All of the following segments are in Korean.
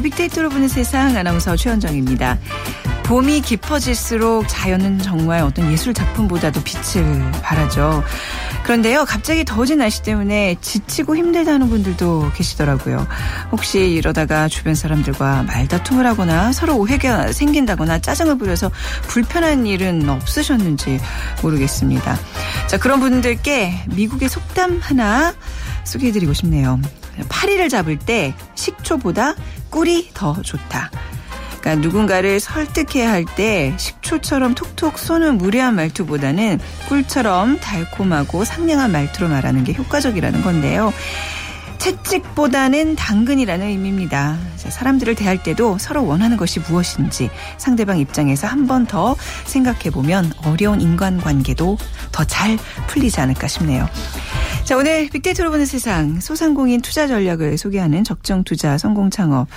빅데이터로 보는 세상 아나운서 최현정입니다. 봄이 깊어질수록 자연은 정말 어떤 예술 작품보다도 빛을 발하죠. 그런데요, 갑자기 더워진 날씨 때문에 지치고 힘들다는 분들도 계시더라고요. 혹시 이러다가 주변 사람들과 말다툼을 하거나 서로 오해가 생긴다거나 짜증을 부려서 불편한 일은 없으셨는지 모르겠습니다. 자, 그런 분들께 미국의 속담 하나 소개해드리고 싶네요. 파리를 잡을 때 식초보다 꿀이 더 좋다. 그러니까 누군가를 설득해야 할 때 식초처럼 톡톡 쏘는 무례한 말투보다는 꿀처럼 달콤하고 상냥한 말투로 말하는 게 효과적이라는 건데요. 채찍보다는 당근이라는 의미입니다. 사람들을 대할 때도 서로 원하는 것이 무엇인지 상대방 입장에서 한 번 더 생각해 보면 어려운 인간관계도 더 잘 풀리지 않을까 싶네요. 자, 오늘 빅데이터로 보는 세상 소상공인 투자 전략을 소개하는 적정 투자 성공 창업.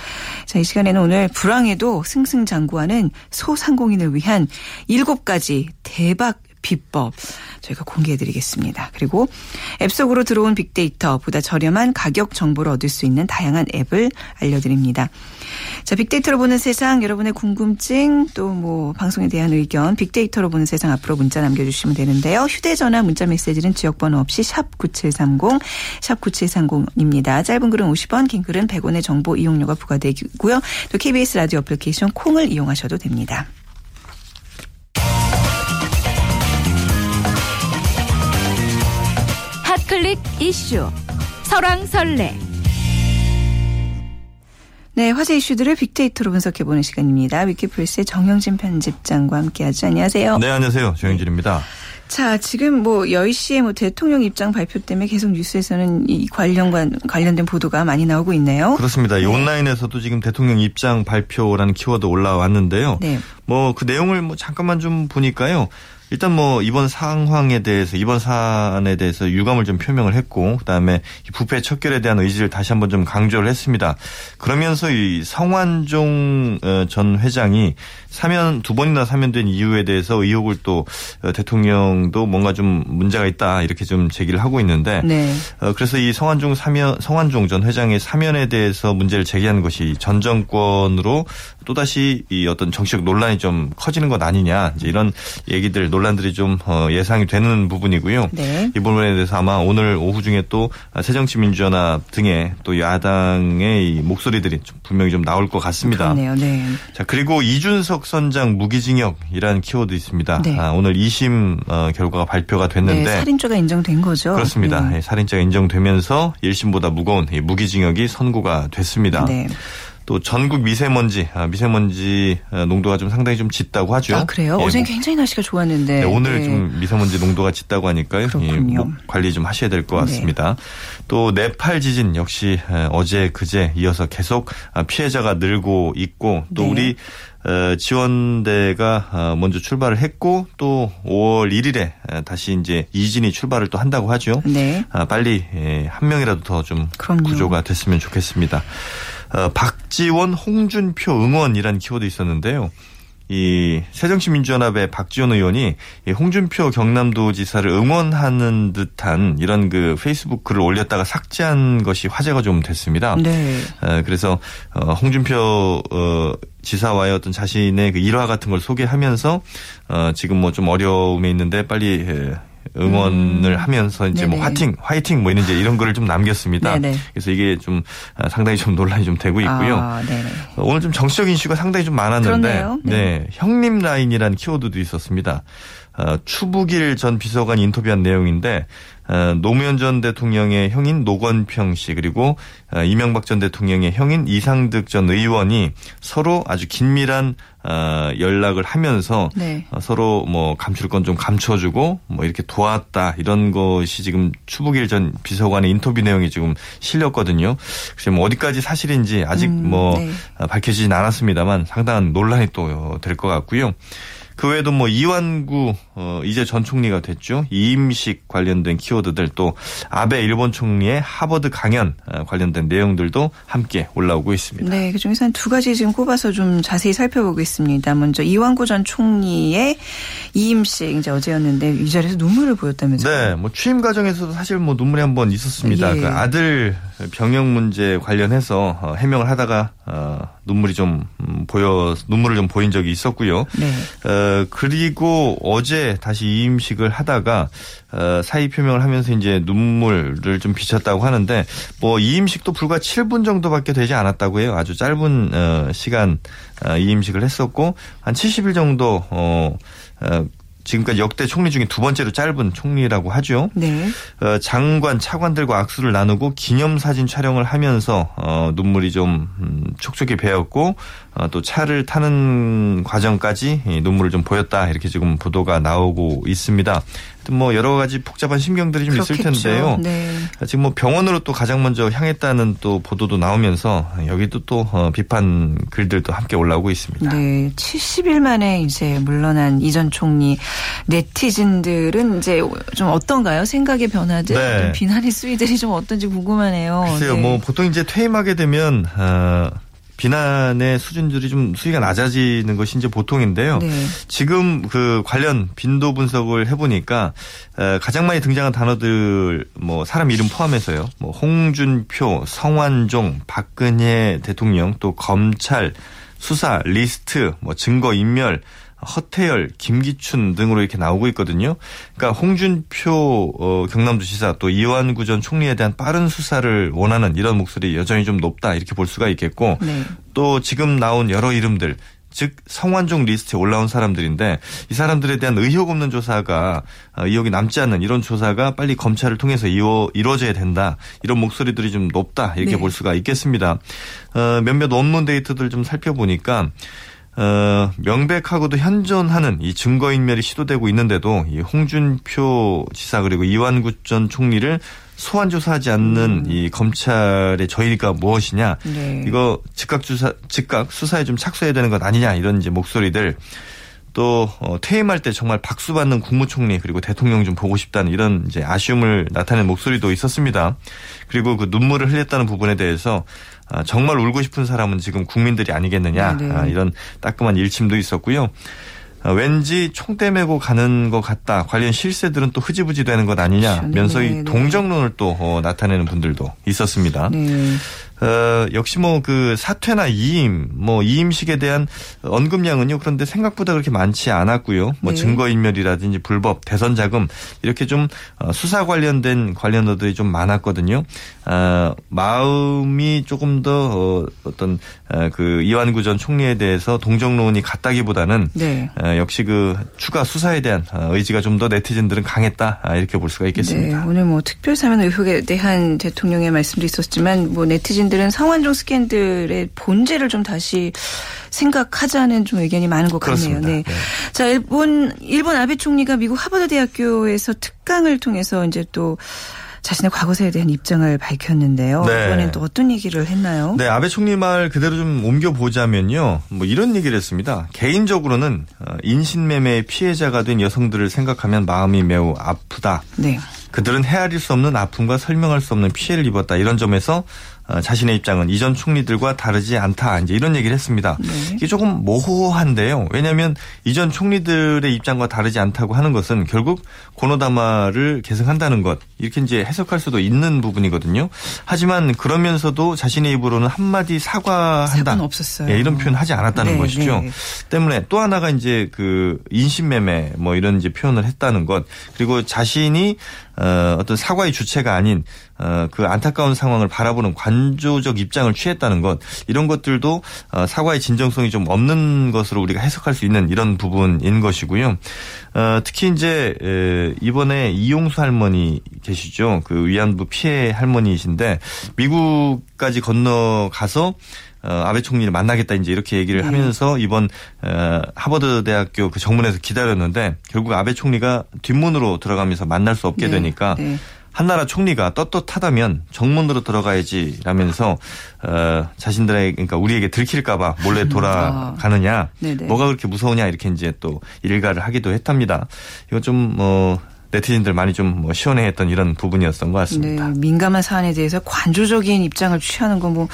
자, 이 시간에는 오늘 불황에도 승승장구하는 소상공인을 위한 일곱 가지 대박 비법 저희가 공개해드리겠습니다. 그리고 앱 속으로 들어온 빅데이터 보다 저렴한 가격 정보를 얻을 수 있는 다양한 앱을 알려드립니다. 자, 빅데이터로 보는 세상 여러분의 궁금증 또 뭐 방송에 대한 의견 빅데이터로 보는 세상 앞으로 문자 남겨주시면 되는데요. 휴대전화 문자 메시지는 지역번호 없이 샵 9730, 샵 9730입니다. 짧은 글은 50원, 긴 글은 100원의 정보 이용료가 부과되고요. 또 KBS 라디오 애플리케이션 콩을 이용하셔도 됩니다. 핫클릭 이슈 설왕설래 네, 화제 이슈들을 빅데이터로 분석해보는 시간입니다. 위키플스의 정영진 편집장과 함께하죠. 안녕하세요. 네, 안녕하세요. 정영진입니다. 자, 지금 뭐 10시에 뭐 대통령 입장 발표 때문에 계속 뉴스에서는 이 관련관 관련된 보도가 많이 나오고 있네요. 그렇습니다. 네. 이 온라인에서도 지금 대통령 입장 발표라는 키워드 올라왔는데요. 네. 뭐 그 내용을 뭐 잠깐만 좀 보니까요. 일단 뭐 이번 상황에 대해서 이번 사안에 대해서 유감을 좀 표명을 했고 그다음에 부패 척결에 대한 의지를 다시 한번 좀 강조를 했습니다. 그러면서 이 성완종 어, 전 회장이 사면 두 번이나 사면된 이유에 대해서 의혹을 또 어, 대통령도 뭔가 좀 문제가 있다 이렇게 좀 제기를 하고 있는데 네. 어, 그래서 이 성완종 사면 성완종 전 회장의 사면에 대해서 문제를 제기한 것이 전 정권으로 또다시 이 어떤 정치적 논란이 좀 커지는 것 아니냐 이제 이런 얘기들 논란들이 좀 예상이 되는 부분이고요. 네. 이 부분에 대해서 아마 오늘 오후 중에 또 새정치민주연합 등의 또 야당의 목소리들이 좀 분명히 좀 나올 것 같습니다. 그렇네요. 네. 자 그리고 이준석 선장 무기징역이라는 키워드 있습니다. 네. 아, 오늘 2심 어, 결과가 발표가 됐는데 네, 살인죄가 인정된 거죠. 그렇습니다. 네. 예, 살인죄가 인정되면서 1심보다 무거운 무기징역이 선고가 됐습니다. 네. 또 전국 미세먼지, 아, 미세먼지 아, 농도가 좀 상당히 좀 짙다고 하죠. 아 그래요? 예, 어제 굉장히 날씨가 좋았는데. 네, 오늘 네. 좀 미세먼지 농도가 짙다고 하니까요. 예, 목 관리 좀 하셔야 될 것 같습니다. 네. 또 네팔 지진 역시 어제 그제 이어서 계속 피해자가 늘고 있고 또 네. 우리 어, 지원대가 어, 먼저 출발을 했고 또 5월 1일에 다시 이제 이진이 출발을 또 한다고 하죠. 네. 아, 빨리 예, 한 명이라도 더 좀 구조가 됐으면 좋겠습니다. 어, 박지원, 홍준표 응원이라는 키워드 있었는데요. 이 새정치민주연합의 박지원 의원이 홍준표 경남도지사를 응원하는 듯한 이런 그 페이스북 글을 올렸다가 삭제한 것이 화제가 좀 됐습니다. 네. 어, 그래서 어, 홍준표 지사와의 어떤 자신의 그 일화 같은 걸 소개하면서 지금 뭐 좀 어려움에 있는데 빨리 응원을 음. 하면서 이제 뭐 네네. 뭐 화팅, 화이팅 뭐 이런 이제 이런 거를 좀 남겼습니다. 네네. 그래서 이게 좀 아, 상당히 좀 논란이 좀 되고 있고요. 아, 오늘 좀 정치적인 이슈가 상당히 좀 많았는데, 네. 네. 형님 라인이라는 키워드도 있었습니다. 어, 추부길 전 비서관 인터뷰한 내용인데 어, 노무현 전 대통령의 형인 노건평 씨 그리고 어, 이명박 전 대통령의 형인 이상득 전 의원이 서로 아주 긴밀한 어, 연락을 하면서 네. 어, 서로 뭐 감출 건 좀 감춰주고 뭐 이렇게 도왔다 이런 것이 지금 추부길 전 비서관의 인터뷰 내용이 지금 실렸거든요. 그래서 뭐 어디까지 사실인지 아직 음, 뭐 네. 밝혀지진 않았습니다만 상당한 논란이 또 될 것 같고요. 그 외에도 뭐 이완구 어 이제 전 총리가 됐죠. 이임식 관련된 키워드들 또 아베 일본 총리의 하버드 강연 어, 관련된 내용들도 함께 올라오고 있습니다. 네, 그 중에서 한 두 가지 지금 꼽아서 좀 자세히 살펴보겠습니다. 먼저 이완구 전 총리의 이임식 이제 어제였는데 이 자리에서 눈물을 보였다면서요? 네, 뭐 취임 과정에서도 사실 뭐 눈물이 한 번 있었습니다. 예. 그 아들 병역 문제 관련해서 어, 해명을 하다가 어, 눈물이 좀 음, 보여 눈물을 좀 보인 적이 있었고요. 네. 어, 그리고 어제 다시 이임식을 하다가 어, 사의 표명을 하면서 이제 눈물을 좀 비쳤다고 하는데 뭐 이임식도 불과 7분 정도밖에 되지 않았다고 해요. 아주 짧은 어, 시간 어, 이임식을 했었고 한 70일 정도 지금까지 역대 총리 중에 두 번째로 짧은 총리라고 하죠. 네. 어, 장관, 차관들과 악수를 나누고 기념사진 촬영을 하면서 어, 눈물이 좀 음, 촉촉히 배었고 어, 또 차를 타는 과정까지 눈물을 좀 보였다 이렇게 지금 보도가 나오고 있습니다. 뭐 여러 가지 복잡한 심경들이 좀 그렇겠죠. 있을 텐데요. 네. 지금 뭐 병원으로 또 가장 먼저 향했다는 또 보도도 나오면서 여기도 또 어, 비판 글들도 함께 올라오고 있습니다. 네, 70일 만에 이제 물러난 이전 총리 네티즌들은 이제 좀 어떤가요? 생각의 변화들, 네. 비난의 수위들이 좀 어떤지 궁금하네요. 글쎄요, 네. 뭐 보통 이제 퇴임하게 되면 어, 비난의 수준들이 좀 수위가 낮아지는 것이 이제 보통인데요. 네. 지금 그 관련 빈도 분석을 해보니까 가장 많이 등장한 단어들 뭐 사람 이름 포함해서요. 뭐 홍준표, 성완종, 박근혜 대통령 또 검찰 수사 리스트, 뭐 증거 인멸 허태열, 김기춘 등으로 이렇게 나오고 있거든요. 그러니까 홍준표 어, 경남도지사 또 이완구 전 총리에 대한 빠른 수사를 원하는 이런 목소리 여전히 좀 높다 이렇게 볼 수가 있겠고 네. 또 지금 나온 여러 이름들 즉 성완종 리스트에 올라온 사람들인데 이 사람들에 대한 의혹 없는 조사가 어, 의혹이 남지 않는 이런 조사가 빨리 검찰을 통해서 이루, 이루어져야 된다 이런 목소리들이 좀 높다 이렇게 네. 볼 수가 있겠습니다. 어, 몇몇 원문 데이터들 좀 살펴보니까 어, 명백하고도 현존하는 이 증거인멸이 시도되고 있는데도 이 홍준표 지사 그리고 이완구 전 총리를 소환 조사하지 않는 음. 이 검찰의 저희가 무엇이냐 네. 이거 즉각 조사 즉각 수사에 좀 착수해야 되는 것 아니냐 이런 이제 목소리들 또 어, 퇴임할 때 정말 박수 받는 국무총리 그리고 대통령 좀 보고 싶다는 이런 이제 아쉬움을 나타낸 목소리도 있었습니다. 그리고 그 눈물을 흘렸다는 부분에 대해서 아, 정말 울고 싶은 사람은 지금 국민들이 아니겠느냐 네, 네. 아, 이런 따끔한 일침도 있었고요. 아, 왠지 총대 메고 가는 것 같다. 관련 실세들은 또 흐지부지 되는 것 아니냐. 그렇죠. 면서 이 네, 동정론을 또 어, 나타내는 분들도 있었습니다. 네. 어, 역시 뭐 그 사퇴나 이임, 뭐 이임식에 대한 언급량은요. 그런데 생각보다 그렇게 많지 않았고요. 뭐 네. 증거인멸이라든지 불법, 대선 자금 이렇게 좀 어, 수사 관련된 관련어들이 좀 많았거든요. 어, 마음이 조금 더 어, 어떤 어, 그 이완구 전 총리에 대해서 동정론이 같다기보다는 네. 어, 역시 그 추가 수사에 대한 어, 의지가 좀 더 네티즌들은 강했다 아, 이렇게 볼 수가 있겠습니다. 네, 오늘 뭐 특별 사면 의혹에 대한 대통령의 말씀도 있었지만 뭐 네티즌 분들은 성완종 스캔들의 본질을 좀 다시 생각하자는 좀 의견이 많은 것 같네요. 네. 네. 자, 일본 일본 아베 총리가 미국 하버드 대학교에서 특강을 통해서 이제 또 자신의 과거사에 대한 입장을 밝혔는데요. 네. 이번엔 또 어떤 얘기를 했나요? 네, 아베 총리 말 그대로 좀 옮겨 보자면요. 뭐 이런 얘기를 했습니다. 개인적으로는 어, 인신매매 피해자가 된 여성들을 생각하면 마음이 매우 아프다. 네. 그들은 헤아릴 수 없는 아픔과 설명할 수 없는 피해를 입었다. 이런 점에서 어, 자신의 입장은 이전 총리들과 다르지 않다. 이제 이런 얘기를 했습니다. 네. 이게 조금 모호한데요. 왜냐하면 이전 총리들의 입장과 다르지 않다고 하는 것은 결국 고노다마를 계승한다는 것 이렇게 이제 해석할 수도 있는 부분이거든요. 하지만 그러면서도 자신의 입으로는 한마디 사과한다. 없었어요. 예, 이런 표현 하지 않았다는 네, 것이죠. 네. 때문에 또 하나가 이제 그 인신매매 뭐 이런 이제 표현을 했다는 것 그리고 자신이 어, 어떤 사과의 주체가 아닌 어, 그 안타까운 상황을 바라보는 관조적 입장을 취했다는 것 이런 것들도 어, 사과의 진정성이 좀 없는 것으로 우리가 해석할 수 있는 이런 부분인 것이고요. 어, 특히 이제 에, 이번에 이용수 할머니 계시죠. 그 위안부 피해 할머니이신데 미국까지 건너가서 어, 아베 총리를 만나겠다 이제 이렇게 얘기를 네. 하면서 이번 어, 하버드 대학교 그 정문에서 기다렸는데 결국 아베 총리가 뒷문으로 들어가면서 만날 수 없게 네. 되니까 네. 한나라 총리가 떳떳하다면 정문으로 들어가야지 라면서 어, 자신들의 그러니까 우리에게 들킬까봐 몰래 음, 돌아가느냐 아. 뭐가 그렇게 무서우냐 이렇게 이제 또 일가를 하기도 했답니다. 이거 좀뭐 네티즌들 많이 좀 뭐 시원해했던 이런 부분이었던 것 같습니다. 네, 민감한 사안에 대해서 관조적인 입장을 취하는 건 뭐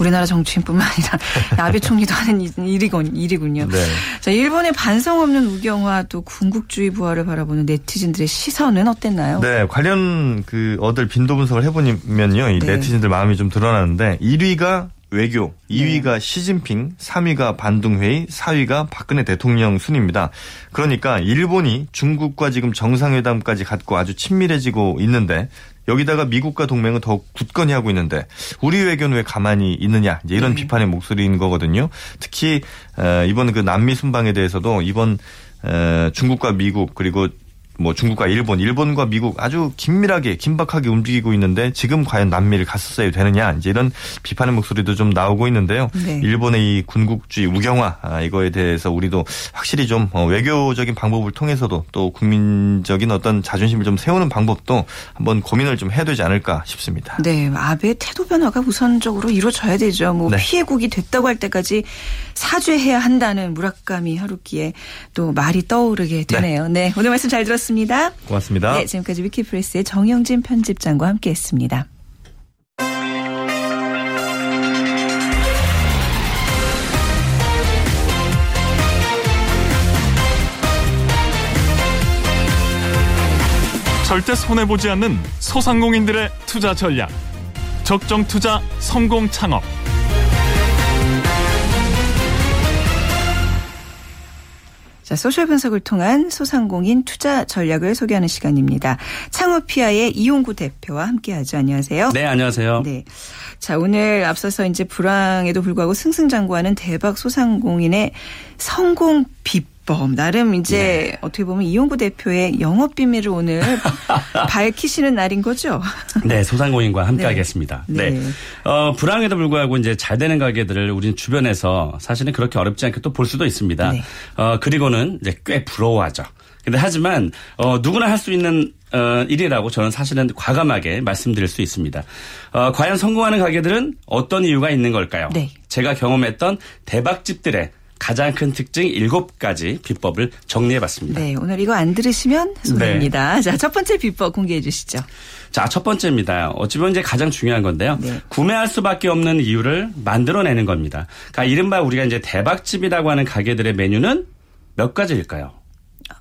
우리나라 정치인뿐만 아니라 아베 총리도 하는 일이군, 일이군요. 네. 자, 일본의 반성 없는 우경화 또 군국주의 부활을 바라보는 네티즌들의 시선은 어땠나요? 네, 관련 그 얻을 빈도 분석을 해보면요, 이 네. 네티즌들 마음이 좀 드러나는데 1위가 외교, 2위가 네. 시진핑, 3위가 반둥회의, 4위가 박근혜 대통령 순입니다. 그러니까 일본이 중국과 지금 정상회담까지 갖고 아주 친밀해지고 있는데 여기다가 미국과 동맹은 더 굳건히 하고 있는데 우리 외교는 왜 가만히 있느냐 이제 이런 네. 비판의 목소리인 거거든요. 특히 어, 이번 그 남미 순방에 대해서도 이번 어, 중국과 미국 그리고 뭐 중국과 일본, 일본과 미국 아주 긴밀하게 긴박하게 움직이고 있는데 지금 과연 남미를 갔었어야 되느냐 이제 이런 비판의 목소리도 좀 나오고 있는데요. 네. 일본의 이 군국주의 우경화 아, 이거에 대해서 우리도 확실히 좀 어, 외교적인 방법을 통해서도 또 국민적인 어떤 자존심을 좀 세우는 방법도 한번 고민을 좀 해야 되지 않을까 싶습니다. 네, 아베 태도 변화가 우선적으로 이루어져야 되죠. 뭐 네. 피해국이 됐다고 할 때까지 사죄해야 한다는 무라카미 하루키의 또 말이 떠오르게 되네요. 네, 네 오늘 말씀 잘 들었습니다. 고맙습니다. 고맙습니다. 네, 지금까지 위키프레스의 정영진 편집장과 함께했습니다. 절대 손해보지 않는 소상공인들의 투자 전략. 적정 투자 성공 창업. 자, 소셜 분석을 통한 소상공인 투자 전략을 소개하는 시간입니다. 창업피아의 이용구 대표와 함께하죠. 안녕하세요. 네, 안녕하세요. 네. 자, 오늘 앞서서 이제 불황에도 불구하고 승승장구하는 대박 소상공인의 성공 비법 법 나름 이제 네. 어떻게 보면 이용구 대표의 영업 비밀을 오늘 밝히시는 날인 거죠. 네, 소상공인과 함께 네. 하겠습니다. 네. 네. 어, 불황에도 불구하고 이제 잘 되는 가게들을 우리는 주변에서 사실은 그렇게 어렵지 않게 또 볼 수도 있습니다. 네. 어, 그리고는 이제 꽤 부러워하죠. 근데 하지만 어, 누구나 할 수 있는 어, 일이라고 저는 사실은 과감하게 말씀드릴 수 있습니다. 어, 과연 성공하는 가게들은 어떤 이유가 있는 걸까요? 네. 제가 경험했던 대박집들의 가장 큰 특징 7가지 비법을 정리해 봤습니다. 네, 오늘 이거 안 들으시면 손해입니다. 네. 자, 첫 번째 비법 공개해 주시죠. 자, 첫 번째입니다. 어찌 보면 이제 가장 중요한 건데요. 네. 구매할 수밖에 없는 이유를 만들어내는 겁니다. 그러니까 이른바 우리가 이제 대박집이라고 하는 가게들의 메뉴는 몇 가지일까요?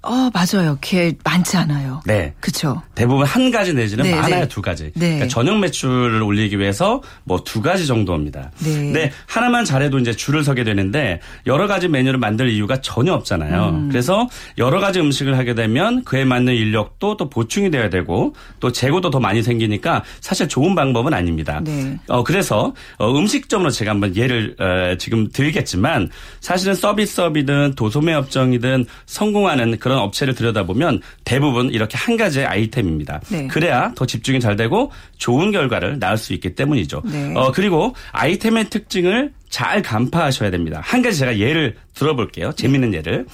어, 맞아요. 게 많지 않아요. 네. 그렇죠. 대부분 한 가지 내지는 네, 많아야 네. 두 가지. 네. 그러니까 전용 매출을 올리기 위해서 뭐 두 가지 정도입니다. 네. 근데 하나만 잘해도 이제 줄을 서게 되는데 여러 가지 메뉴를 만들 이유가 전혀 없잖아요. 음. 그래서 여러 가지 음식을 하게 되면 그에 맞는 인력도 또 보충이 돼야 되고 또 재고도 더 많이 생기니까 사실 좋은 방법은 아닙니다. 네. 어, 그래서 어, 음식점으로 제가 한번 예를 어, 지금 드리겠지만 사실은 서비스업이든 도소매 업종이든 성공하는 그 그런 업체를 들여다보면 대부분 이렇게 한 가지의 아이템입니다. 네. 그래야 더 집중이 잘 되고 좋은 결과를 낳을 수 있기 때문이죠. 네. 어, 그리고 아이템의 특징을 잘 간파하셔야 됩니다. 한 가지 제가 예를 들어볼게요. 재밌는 예를.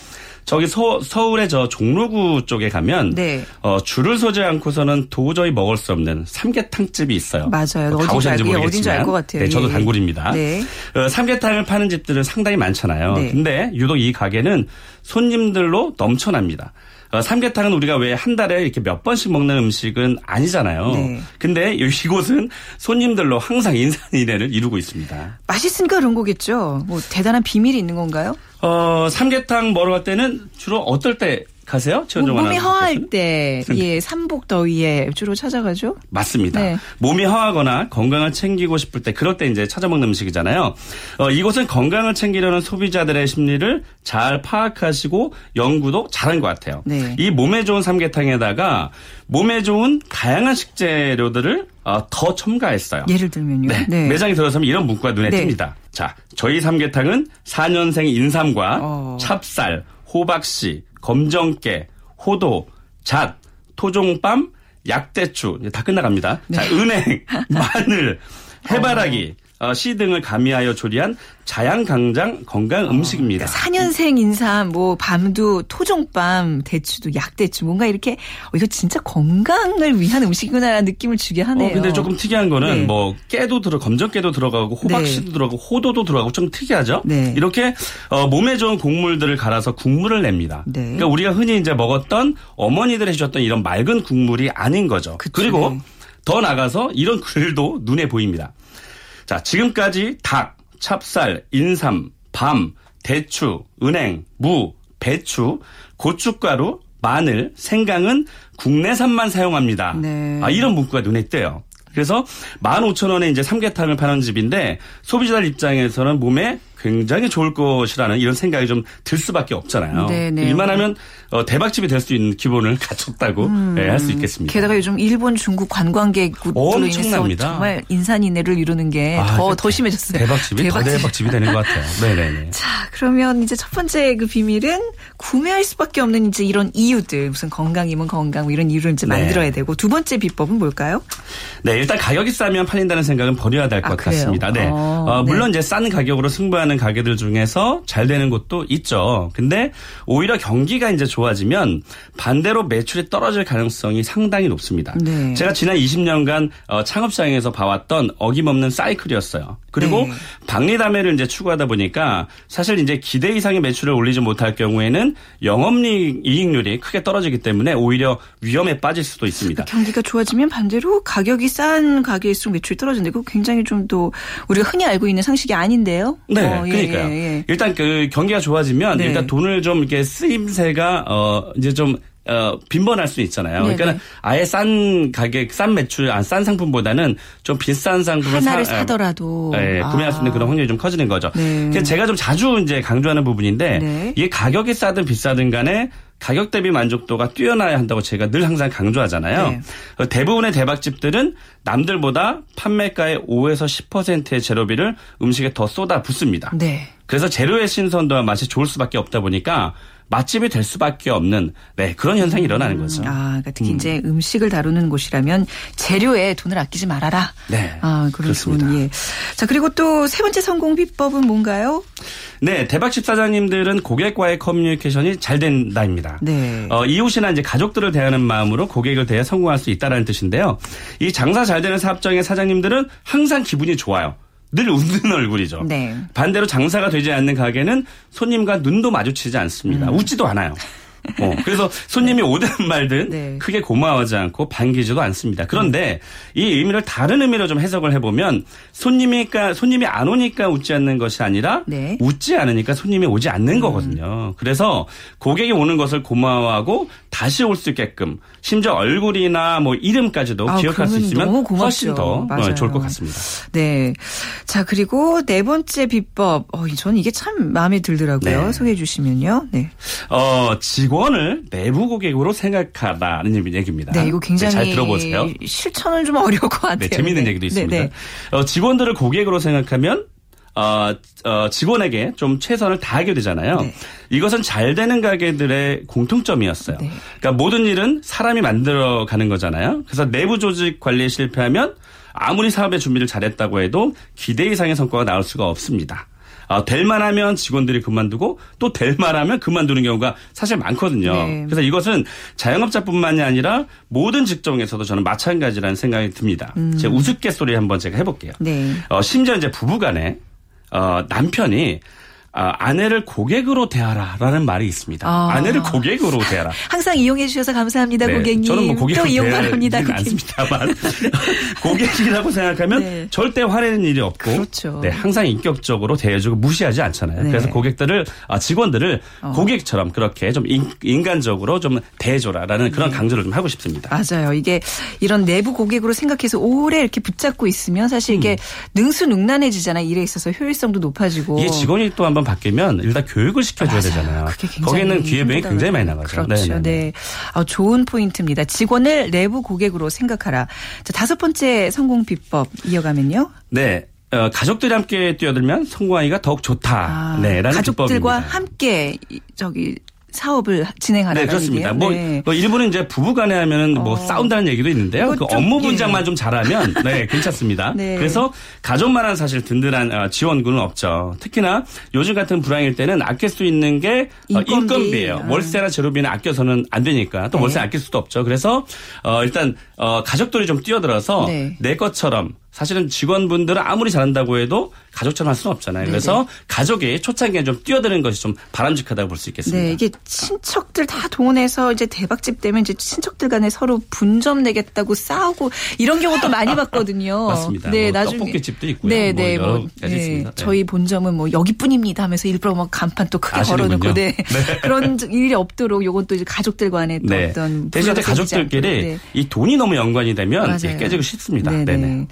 저기 서, 서울의 저 종로구 쪽에 가면 네. 어, 줄을 서지 않고서는 도저히 먹을 수 없는 삼계탕 집이 있어요. 맞아요. 뭐 가보셨는지 모르겠지만 어딘지 알것 같아요. 네, 저도 예. 단골입니다. 네. 어, 삼계탕을 파는 집들은 상당히 많잖아요. 네. 근데 유독 이 가게는 손님들로 넘쳐납니다. 어, 삼계탕은 우리가 왜 한 달에 이렇게 몇 번씩 먹는 음식은 아니잖아요. 네. 근데 이곳은 손님들로 항상 인산인해를 이루고 있습니다. 맛있으니까 그런 거겠죠. 뭐 대단한 비밀이 있는 건가요? 어, 삼계탕 먹으러 갈 때는 주로 어떨 때 가세요? 최원정 몸이 허할 때, 예, 삼복 더위에 주로 찾아가죠? 맞습니다. 네. 몸이 허하거나 건강을 챙기고 싶을 때, 그럴 때 이제 찾아먹는 음식이잖아요. 어, 이곳은 건강을 챙기려는 소비자들의 심리를 잘 파악하시고 연구도 잘한 것 같아요. 네. 이 몸에 좋은 삼계탕에다가 몸에 좋은 다양한 식재료들을 어, 더 첨가했어요. 예를 들면요. 네. 네. 매장에 들어서면 이런 문구가 눈에 네. 띕니다. 자, 저희 삼계탕은 4년생 인삼과 어. 찹쌀, 호박씨, 검정깨, 호도, 잣, 토종밤, 약대추 다 끝나갑니다. 네. 자, 은행, 마늘, 해바라기, 어, 씨 등을 가미하여 조리한 자양강장 건강 음식입니다. 그러니까 4년생 인삼, 뭐 밤도 토종밤, 대추도 약대추 뭔가 이렇게 어, 이거 진짜 건강을 위한 음식이구나라는 느낌을 주게 하네요. 어, 근데 조금 특이한 거는 네. 뭐 깨도 들어 검정깨도 들어가고 호박씨도 네. 들어가고 호도도 들어가고 좀 특이하죠. 네. 이렇게 어, 몸에 좋은 곡물들을 갈아서 국물을 냅니다. 네. 그러니까 우리가 흔히 이제 먹었던 어머니들 해주셨던 이런 맑은 국물이 아닌 거죠. 그쵸. 그리고 네. 더 나가서 이런 글도 눈에 보입니다. 자, 지금까지 닭, 찹쌀, 인삼, 밤, 대추, 은행, 무, 배추, 고춧가루, 마늘, 생강은 국내산만 사용합니다. 네. 아, 이런 문구가 눈에 띄어요. 그래서 15,000원에 이제 삼계탕을 파는 집인데 소비자들 입장에서는 몸에 굉장히 좋을 것이라는 이런 생각이 좀 들 수밖에 없잖아요. 네네. 일만하면 어, 대박집이 될 수 있는 기본을 갖췄다고 음. 네, 할수 있겠습니다. 게다가 요즘 일본, 중국 관광객으로 인해서 정말 인산인해를 이루는 게더더 아, 더 심해졌어요. 대박집이 대박집. 더 대박집이 되는 것 같아요. 네네네. 자 그러면 이제 첫 번째 그 비밀은 구매할 수밖에 없는 이제 이런 이유들 무슨 건강이면 건강 뭐 이런 이유를 이제 네. 만들어야 되고 두 번째 비법은 뭘까요? 네 일단 가격이 싸면 팔린다는 생각은 버려야 될것 아, 같습니다. 네. 어, 어, 물론 네. 이제 싼 가격으로 승부하는 가게들 중에서 잘 되는 곳도 있죠. 근데 오히려 경기가 이제 좋아지면 반대로 매출이 떨어질 가능성이 상당히 높습니다. 네. 제가 지난 20년간 어, 창업 시장에서 봐왔던 어김없는 사이클이었어요. 그리고 네. 박리담회를 이제 추구하다 보니까 사실 이제 기대 이상의 매출을 올리지 못할 경우에는 영업이익률이 크게 떨어지기 때문에 오히려 위험에 빠질 수도 있습니다. 그러니까 경기가 좋아지면 반대로 가격이 싼 가게일수록 매출이 떨어진다. 이 굉장히 좀또 우리가 흔히 알고 있는 상식이 아닌데요. 네, 어, 예, 그러니까요. 예, 예. 일단 그 경기가 좋아지면 네. 일단 돈을 좀 이렇게 쓰임새가 어 이제 좀 어, 빈번할 수 있잖아요. 네네. 그러니까 아예 싼 가격, 싼 매출, 아, 싼 상품보다는 좀 비싼 상품을 하나를 사, 사더라도 예, 아. 구매할 수 있는 그런 확률이 좀 커지는 거죠. 네. 그래서 제가 좀 자주 이제 강조하는 부분인데 네. 이게 가격이 싸든 비싸든 간에 가격 대비 만족도가 뛰어나야 한다고 제가 늘 항상 강조하잖아요. 네. 대부분의 대박집들은 남들보다 판매가의 5에서 10%의 재료비를 음식에 더 쏟아 붓습니다. 네. 그래서 재료의 신선도와 맛이 좋을 수밖에 없다 보니까 맛집이 될 수밖에 없는 네, 그런 현상이 음. 일어나는 거죠. 아, 그러니까 특히 음. 이제 음식을 다루는 곳이라면 재료에 돈을 아끼지 말아라. 네. 아, 그런 그렇습니다. 예. 자, 그리고 또 세 번째 성공 비법은 뭔가요? 네, 대박 집 사장님들은 고객과의 커뮤니케이션이 잘 된다입니다. 네. 어, 이웃이나 이제 가족들을 대하는 마음으로 고객을 대해 성공할 수 있다라는 뜻인데요. 이 장사 잘 되는 사업장의 사장님들은 항상 기분이 좋아요. 늘 웃는 얼굴이죠. 네. 반대로 장사가 되지 않는 가게는 손님과 눈도 마주치지 않습니다. 음. 웃지도 않아요. 어, 그래서 손님이 네. 오든 말든 네. 크게 고마워하지 않고 반기지도 않습니다. 그런데 이 의미를 다른 의미로 좀 해석을 해보면 손님이니까 손님이 안 오니까 웃지 않는 것이 아니라 네. 웃지 않으니까 손님이 오지 않는 음. 거거든요. 그래서 고객이 오는 것을 고마워하고 다시 올 수 있게끔 심지어 얼굴이나 뭐 이름까지도 아, 기억할 수 있으면 훨씬 더 어, 맞아요. 좋을 것 같습니다. 네. 자 그리고 네 번째 비법. 어, 저는 이게 참 마음에 들더라고요. 네. 소개해 주시면요. 네. 어 직원 직원을 내부 고객으로 생각하라는 얘기입니다. 네, 이거 굉장히 네, 잘 들어보세요. 실천을 좀 어려울 것 같아요. 네, 재미있는 네. 얘기도 있습니다. 네, 네. 어, 직원들을 고객으로 생각하면 어, 어, 직원에게 좀 최선을 다하게 되잖아요. 네. 이것은 잘 되는 가게들의 공통점이었어요. 네. 그러니까 모든 일은 사람이 만들어 가는 거잖아요. 그래서 내부 조직 관리에 실패하면 아무리 사업의 준비를 잘했다고 해도 기대 이상의 성과가 나올 수가 없습니다. 아, 될 만하면 직원들이 그만두고 또 될 만하면 그만두는 경우가 사실 많거든요. 네. 그래서 이것은 자영업자뿐만이 아니라 모든 직종에서도 저는 마찬가지라는 생각이 듭니다. 음. 제가 우스갯소리 한번 제가 해볼게요. 네. 어, 심지어 이제 부부간에 어, 남편이 아, 아내를 고객으로 대하라라는 말이 있습니다. 아. 내를 고객으로 대하라. 항상 이용해 주셔서 감사합니다, 네, 고객님. 저는 뭐 고객으로 이용 바랍니다. 않습니다만 고객이라고 생각하면 네. 절대 화내는 일이 없고 그렇죠. 네, 항상 인격적으로 대해주고 무시하지 않잖아요. 네. 그래서 고객들을 아, 직원들을 어. 고객처럼 그렇게 좀 인, 간적으로좀 대해줘라라는 그런 네. 강조를 좀 하고 싶습니다. 맞아요. 이게 이런 내부 고객으로 생각해서 오래 이렇게 붙잡고 있으면 사실 이게 음. 능수능란해지잖아요. 일에 있어서 효율성도 높아지고 이게 직원이 또 한번 바뀌면 일단 교육을 시켜줘야 맞아요. 되잖아요. 거기는 기회비용이 굉장히 많이 나가죠. 그렇죠. 네네. 네. 아, 좋은 포인트입니다. 직원을 내부 고객으로 생각하라. 자, 다섯 번째 성공 비법 이어가면요. 네. 어, 가족들이 함께 뛰어들면 성공하기가 더욱 좋다. 아, 네, 라는 가족들과 비법입니다. 함께 저기 사업을 진행하는 네, 그렇습니다. 뭐, 네. 뭐, 일부는 이제 부부간에 하면은 뭐 어. 싸운다는 얘기도 있는데요. 그 업무 분장만 예. 좀 잘하면 네 괜찮습니다. 네. 그래서 가족만한 사실 든든한 어, 지원군은 없죠. 특히나 요즘 같은 불황일 때는 아낄 수 있는 게 어, 인건비. 예요 아. 월세나 제로비는 아껴서는 안 되니까 또 네. 월세 아낄 수도 없죠. 그래서 어, 일단 어, 가족들이 좀 뛰어들어서 네. 내 것처럼 사실은 직원분들은 아무리 잘한다고 해도 가족처럼 할 수는 없잖아요. 네네. 그래서 가족이 초창기에 좀 뛰어드는 것이 좀 바람직하다고 볼 수 있겠습니다. 네, 이게 친척들 다 동원해서 이제 대박집 되면 이제 친척들 간에 서로 분점 내겠다고 싸우고 이런 경우도 많이 봤거든요. 맞습니다. 네, 뭐 나중에 떡볶이집도 있고요. 네, 뭐 네, 뭐, 뭐 네. 네. 저희 본점은 뭐 여기뿐입니다 하면서 일부러 뭐 간판 또 크게 걸어놓고 네. 네. 그런 일이 없도록 요건 또 이제 가족들 간에 또 네. 어떤 대신 가족들끼리 네. 이 돈이 너무 연관이 되면 깨지고 싶습니다. 네네.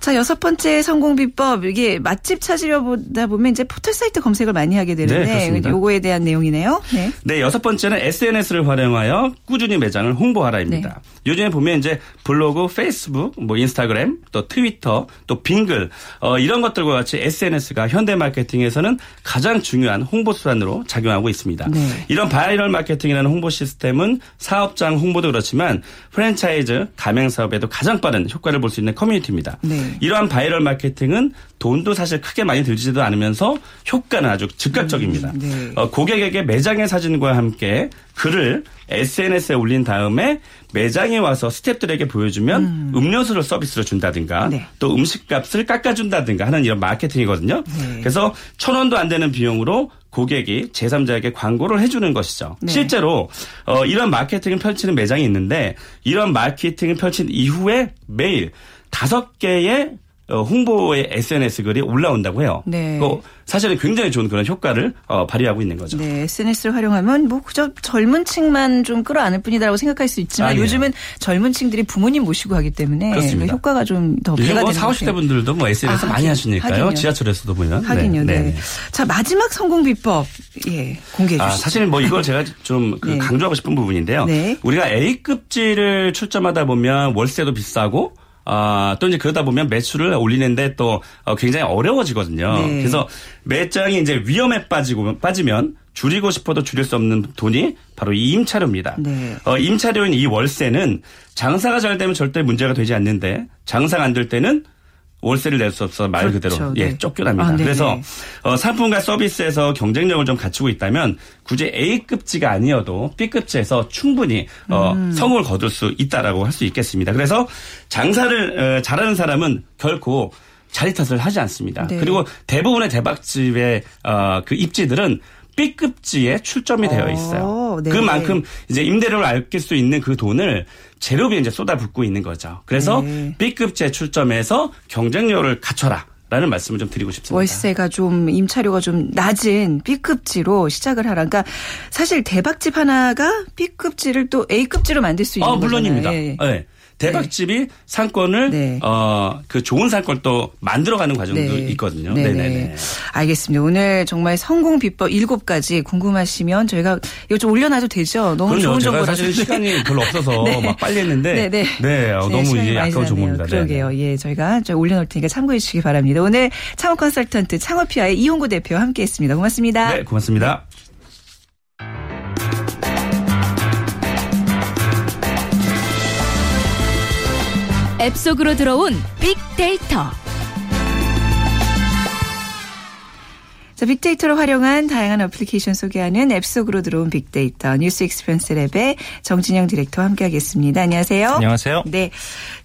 자, 여섯 번째 성공 비법. 이게 맛집 찾으려 보다 보면 이제 포털 사이트 검색을 많이 하게 되는데 네, 요거에 대한 내용이네요. 네. 네, 여섯 번째는 SNS를 활용하여 꾸준히 매장을 홍보하라입니다. 네. 요즘에 보면 이제 블로그, 페이스북, 뭐 인스타그램, 또 트위터, 또 빙글 어, 이런 것들과 같이 SNS가 현대 마케팅에서는 가장 중요한 홍보 수단으로 작용하고 있습니다. 네. 이런 바이럴 마케팅이라는 홍보 시스템은 사업장 홍보도 그렇지만 프랜차이즈 가맹 사업에도 가장 빠른 효과를 볼 수 있는 커뮤니티입니다. 네. 이러한 바이럴 마케팅은 돈도 사실 크게 많이 들지도 않으면서 효과는 아주 즉각적입니다. 음, 네. 어, 고객에게 매장의 사진과 함께 글을 SNS에 올린 다음에 매장에 와서 스탭들에게 보여주면 음. 료수를 서비스로 준다든가 네. 또 음식값을 깎아준다든가 하는 이런 마케팅이거든요. 네. 그래서 천 원도 안 되는 비용으로 고객이 제3자에게 광고를 해주는 것이죠. 네. 실제로 어, 이런 마케팅을 펼치는 매장이 있는데 이런 마케팅을 펼친 이후에 매일 다섯 개의 어, 홍보의 SNS 글이 올라온다고 해요. 네. 사실은 굉장히 좋은 그런 효과를 어, 발휘하고 있는 거죠. 네, SNS를 활용하면 뭐 그저 젊은 층만 좀 끌어안을 뿐이다라고 생각할 수 있지만 아니요. 요즘은 젊은 층들이 부모님 모시고 하기 때문에 그렇습니다. 효과가 좀 더 배가 뭐 되는 40, 50대 분들도 뭐 SNS 아, 많이 하시니까요. 하긴요. 지하철에서도 보면. 하긴요. 네. 네. 자, 마지막 성공 비법 예, 공개해 주시죠. 아, 사실 뭐 이걸 제가 좀그 네. 강조하고 싶은 부분인데요. 네. 우리가 A급지를 출점하다 보면 월세도 비싸고 아, 또 이제 그러다 보면 매출을 올리는데 또 어, 굉장히 어려워지거든요. 네. 그래서 매장이 이제 위험에 빠지고 빠지면 줄이고 싶어도 줄일 수 없는 돈이 바로 이 임차료입니다. 네. 어, 임차료인 이 월세는 장사가 잘 되면 절대 문제가 되지 않는데 장사가 안 될 때는 월세를 낼 수 없어 말 그렇죠. 그대로 예 네. 쫓겨납니다. 아, 그래서 어, 상품과 서비스에서 경쟁력을 좀 갖추고 있다면 굳이 A급지가 아니어도 B급지에서 충분히 어, 음. 성을 거둘 수 있다라고 할 수 있겠습니다. 그래서 장사를 어, 잘하는 사람은 결코 자리 탓을 하지 않습니다. 네. 그리고 대부분의 대박집의 어, 그 입지들은 B급지에 출점이 되어 있어요. 오, 네. 그만큼 이제 임대료를 아낄 수 있는 그 돈을 재료비에 이제 쏟아붓고 있는 거죠. 그래서 네. B급지에 출점해서 경쟁력을 갖춰라. 라는 말씀을 좀 드리고 싶습니다. 월세가 좀 임차료가 좀 낮은 B급지로 시작을 하라. 그러니까 사실 대박집 하나가 B급지를 또 A급지로 만들 수 있는 아, 물론입니다. 네. 네. 대박집이 네. 상권을 네. 어그 좋은 상권 또 만들어가는 과정도 네. 있거든요. 네네. 네 알겠습니다. 오늘 정말 성공 비법 7가지 궁금하시면 저희가 이거 좀 올려놔도 되죠. 너무 그럼요. 좋은 정보라 사실 시간이 별로 없어서 네. 막 빨리 했는데 네네. 네, 어, 너무 이게 아까운 정보입니다. 그러게요. 예, 저희가 저 올려놓을 테니까 참고해 주시기 바랍니다. 오늘 창업 컨설턴트 창업피아의 이홍구 대표와 함께했습니다. 고맙습니다. 네, 고맙습니다. 앱 속으로 들어온 빅데이터. 자, 빅데이터를 활용한 다양한 어플리케이션 소개하는 앱 속으로 들어온 빅데이터 뉴스 익스펜스 랩의 정진영 디렉터와 함께하겠습니다. 안녕하세요. 안녕하세요. 네.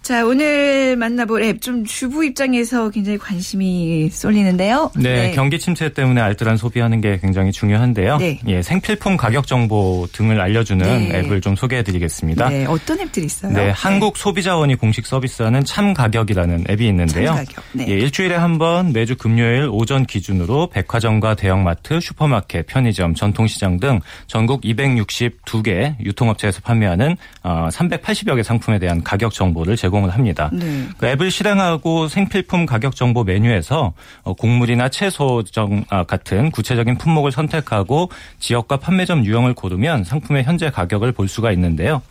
자, 오늘 만나볼 앱 좀 주부 입장에서 굉장히 관심이 쏠리는데요. 네, 네, 경기 침체 때문에 알뜰한 소비하는 게 굉장히 중요한데요. 네. 예, 생필품 가격 정보 등을 알려주는 네. 앱을 좀 소개해 드리겠습니다. 네, 어떤 앱들이 있어요? 네, 한국 소비자원이 공식 서비스하는 참 가격이라는 앱이 있는데요. 참 가격. 네. 예, 일주일에 한 번 매주 금요일 오전 기준으로 백화점 백화점과 대형마트, 슈퍼마켓, 편의점, 전통시장 등 전국 262개 유통업체에서 판매하는 380여 어, 개 상품에 대한 가격 정보를 제공을 합니다. 네. 그 앱을 실행하고 생필품 가격 정보 메뉴에서 어, 곡물이나 채소 아, 같은 구체적인 품목을 선택하고 지역과 판매점 유형을 고르면 상품의 현재 가격을 볼 수가 있는데요.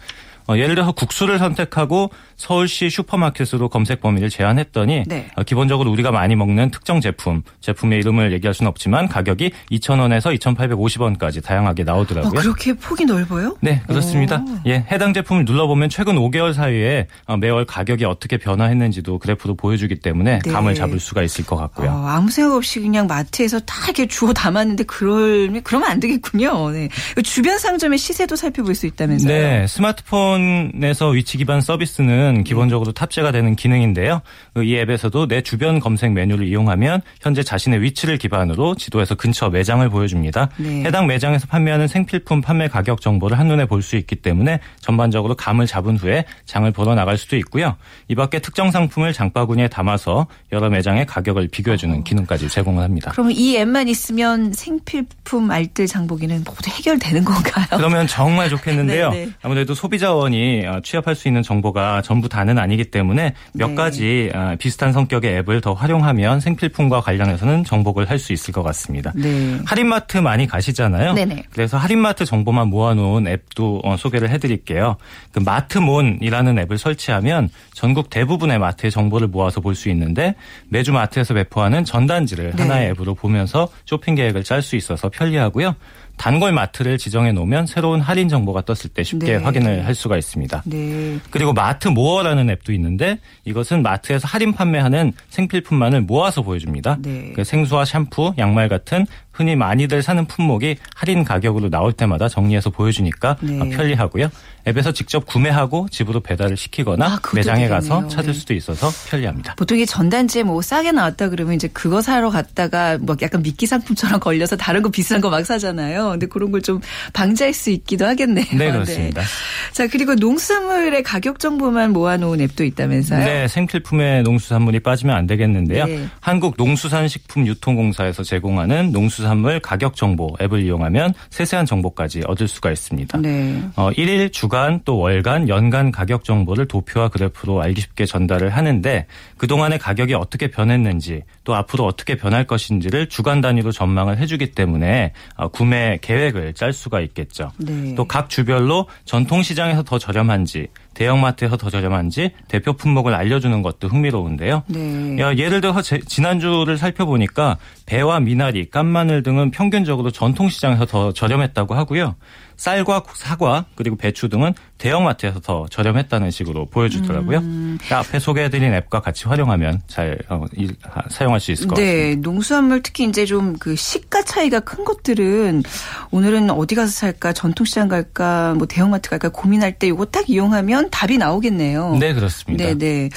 어, 예를 들어 국수를 선택하고 서울시 슈퍼마켓으로 검색 범위를 제한했더니 네. 어, 기본적으로 우리가 많이 먹는 특정 제품, 제품의 이름을 얘기할 수는 없지만 가격이 2,000원에서 2,850원까지 다양하게 나오더라고요. 어, 그렇게 폭이 넓어요? 네, 그렇습니다. 오. 예, 해당 제품을 눌러보면 최근 5개월 사이에 어, 매월 가격이 어떻게 변화했는지도 그래프로 보여주기 때문에 네. 감을 잡을 수가 있을 것 같고요. 어, 아무 생각 없이 그냥 마트에서 다 이렇게 주워 담았는데 그럴 그러면 안 되겠군요. 네. 주변 상점의 시세도 살펴볼 수 있다면서요? 네, 스마트폰 에서 위치 기반 서비스는 기본적으로 탑재가 되는 기능인데요. 이 앱에서도 내 주변 검색 메뉴를 이용하면 현재 자신의 위치를 기반으로 지도에서 근처 매장을 보여줍니다. 네. 해당 매장에서 판매하는 생필품 판매 가격 정보를 한눈에 볼 수 있기 때문에 전반적으로 감을 잡은 후에 장을 보러 나갈 수도 있고요. 이 밖에 특정 상품을 장바구니에 담아서 여러 매장의 가격을 비교해주는 어. 기능까지 제공을 합니다. 그럼 이 앱만 있으면 생필품 알뜰 장보기는 모두 해결되는 건가요? 그러면 정말 좋겠는데요. 네, 네. 아무래도 소비자 원이 어, 취합할 수 있는 정보가 전부 다는 아니기 때문에 몇 네. 가지 어, 비슷한 성격의 앱을 더 활용하면 생필품과 관련해서는 정복을 할 수 있을 것 같습니다. 네. 할인마트 많이 가시잖아요. 네네. 그래서 할인마트 정보만 모아놓은 앱도 어, 소개를 해드릴게요. 그 마트몬이라는 앱을 설치하면 전국 대부분의 마트의 정보를 모아서 볼 수 있는데 매주 마트에서 배포하는 전단지를 네. 하나의 앱으로 보면서 쇼핑 계획을 짤 수 있어서 편리하고요. 단골 마트를 지정해 놓으면 새로운 할인 정보가 떴을 때 쉽게 네. 확인을 할 수가 있습니다. 네. 그리고 마트 모어라는 앱도 있는데 이것은 마트에서 할인 판매하는 생필품만을 모아서 보여줍니다. 네. 그 생수와 샴푸, 양말 같은 흔히 많이들 사는 품목이 할인 가격으로 나올 때마다 정리해서 보여주니까 네. 편리하고요. 앱에서 직접 구매하고 집으로 배달을 시키거나 아, 매장에 되겠네요. 가서 찾을 네. 수도 있어서 편리합니다. 보통 이 전단지에 뭐 싸게 나왔다 그러면 이제 그거 사러 갔다가 뭐 약간 미끼 상품처럼 걸려서 다른 거 비싼 거 막 사잖아요. 근데 그런 걸 좀 방지할 수 있기도 하겠네요. 네, 그렇습니다. 네. 자, 그리고 농수산물의 가격 정보만 모아놓은 앱도 있다면서요? 네, 생필품에 농수산물이 빠지면 안 되겠는데요. 네. 한국 농수산식품유통공사에서 제공하는 농수산 물 가격 정보 앱을 이용하면 세세한 정보까지 얻을 수가 있습니다. 네. 어, 1일 주간 주간 또 월간 연간 가격 정보를 도표와 그래프로 알기 쉽게 전달을 하는데 그동안의 가격이 어떻게 변했는지 또 앞으로 어떻게 변할 것인지를 주간 단위로 전망을 해주기 때문에 어, 구매 계획을 짤 수가 있겠죠. 네. 또각 주별로 전통시장에서 더 저렴한지 대형마트에서 더 저렴한지 대표 품목을 알려주는 것도 흥미로운데요. 네. 예를 들어 서 지난주를 살펴보니까 배와 미나리, 깐마늘 등은 평균적으로 전통시장에서 더 저렴했다고 하고요. 쌀과 사과 그리고 배추 등은 대형마트에서 더 저렴했다는 식으로 보여주더라고요. 음. 그러니까 앞에 소개해드린 앱과 같이 활용하면 잘 어, 일, 사용할 수 있을 것 네, 같습니다. 네, 농수산물 특히 이제 좀 그 시가 차이가 큰 것들은 오늘은 어디 가서 살까, 전통시장 갈까, 뭐 대형마트 갈까 고민할 때 이거 딱 이용하면 답이 나오겠네요. 네, 그렇습니다. 네, 네.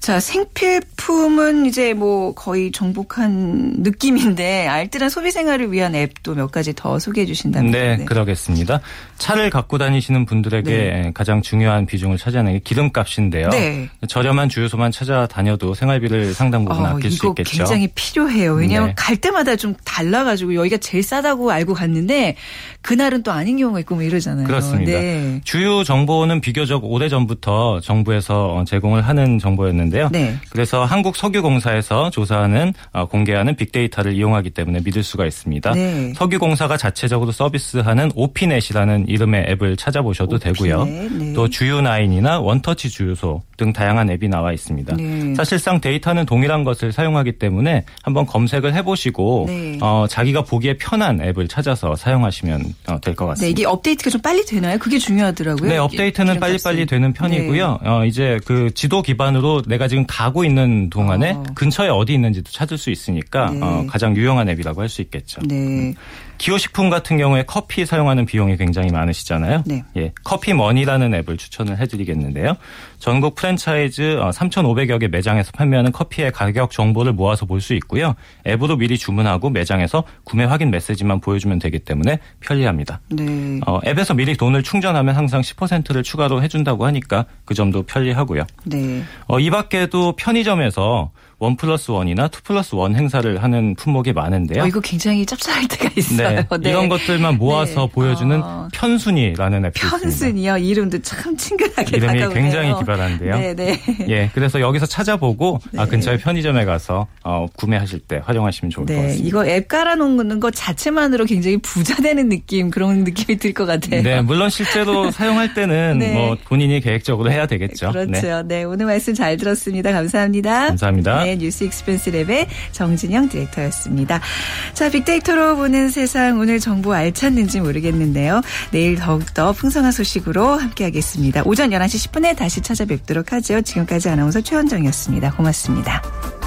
자, 생필품은 이제 뭐 거의 정복한 느낌인데 알뜰한 소비 생활을 위한 앱도 몇 가지 더 소개해 주신다면. 네, 네. 그러겠습니다. 차를 갖고 다니시는 분들에게 네. 가장 중요한 비중을 차지하는 게 기름값인데요. 네. 저렴한 주유소만 찾아다녀도 생활비를 상당 부분 어, 아낄 수 있겠죠. 굉장히 필요해요. 왜냐하면 네. 갈 때마다 좀 달라가지고 여기가 제일 싸다고 알고 갔는데 그날은 또 아닌 경우가 있고 뭐 이러잖아요. 그렇습니다. 네. 주유 정보는 비교적 오래 전부터 정부에서 제공을 하는 정보였는데요. 네. 그래서 한국석유공사에서 조사하는 어, 공개하는 빅데이터를 이용하기 때문에 믿을 수가 있습니다. 네. 석유공사가 자체적으로 서비스하는 오피넷이 라는 이름의 앱을 찾아보셔도 되고요. 네. 또 주유나인이나 원터치 주유소 등 다양한 앱이 나와 있습니다. 네. 사실상 데이터는 동일한 것을 사용하기 때문에 한번 검색을 해보시고 네. 어, 자기가 보기에 편한 앱을 찾아서 사용하시면 어, 될것 같습니다. 네, 이게 업데이트가 좀 빨리 되나요? 그게 중요하더라고요. 네, 업데이트는 빨리빨리 되는 편이고요. 네. 어, 이제 그 지도 기반으로 내가 지금 가고 있는 동안에 어. 근처에 어디 있는지도 찾을 수 있으니까 네. 어, 가장 유용한 앱이라고 할 수 있겠죠. 네. 음. 기호식품 같은 경우에 커피 사용하는 비용이 굉장히 많으시잖아요. 네. 예, 커피머니라는 앱을 추천을 해드리겠는데요. 전국 프랜차이즈 3,500여 어, 개 매장에서 판매하는 커피의 가격 정보를 모아서 볼 수 있고요. 앱으로 미리 주문하고 매장에서 구매 확인 메시지만 보여주면 되기 때문에 편리합니다. 네. 어, 앱에서 미리 돈을 충전하면 항상 10%를 추가로 해준다고 하니까 그 점도 편리하고요. 네. 어, 이 밖에도 편의점에서 one plus one이나 two plus one 행사를 하는 품목이 많은데요. 어, 이거 굉장히 짭짤할 때가 있어요. 네. 네. 이런 것들만 모아서 네. 보여주는 어. 편순이라는 앱이 있습니다. 편순이요. 이름도 참 친근하게 이름이. 굉장히 기발한데요. 네, 네. 예, 그래서 여기서 찾아보고 아, 네. 근처에 편의점에 가서 어, 구매하실 때 활용하시면 좋을 네. 것 같습니다. 이거 앱 깔아놓는 것 자체만으로 굉장히 부자 되는 느낌 그런 느낌이 들 것 같아요. 네, 물론 실제로 사용할 때는 네. 뭐 본인이 계획적으로 해야 되겠죠. 그렇죠. 네. 오늘 말씀 잘 들었습니다. 감사합니다. 감사합니다. 네, 뉴스 익스펜스 랩의 정진영 디렉터였습니다. 자, 빅데이터로 보는 세상 오늘 정보 알찼는지 모르겠는데요. 내일 더욱더 풍성한 소식으로 함께하겠습니다. 오전 11시 10분에 다시 찾아뵙도록 하죠. 지금까지 아나운서 최원정이었습니다. 고맙습니다.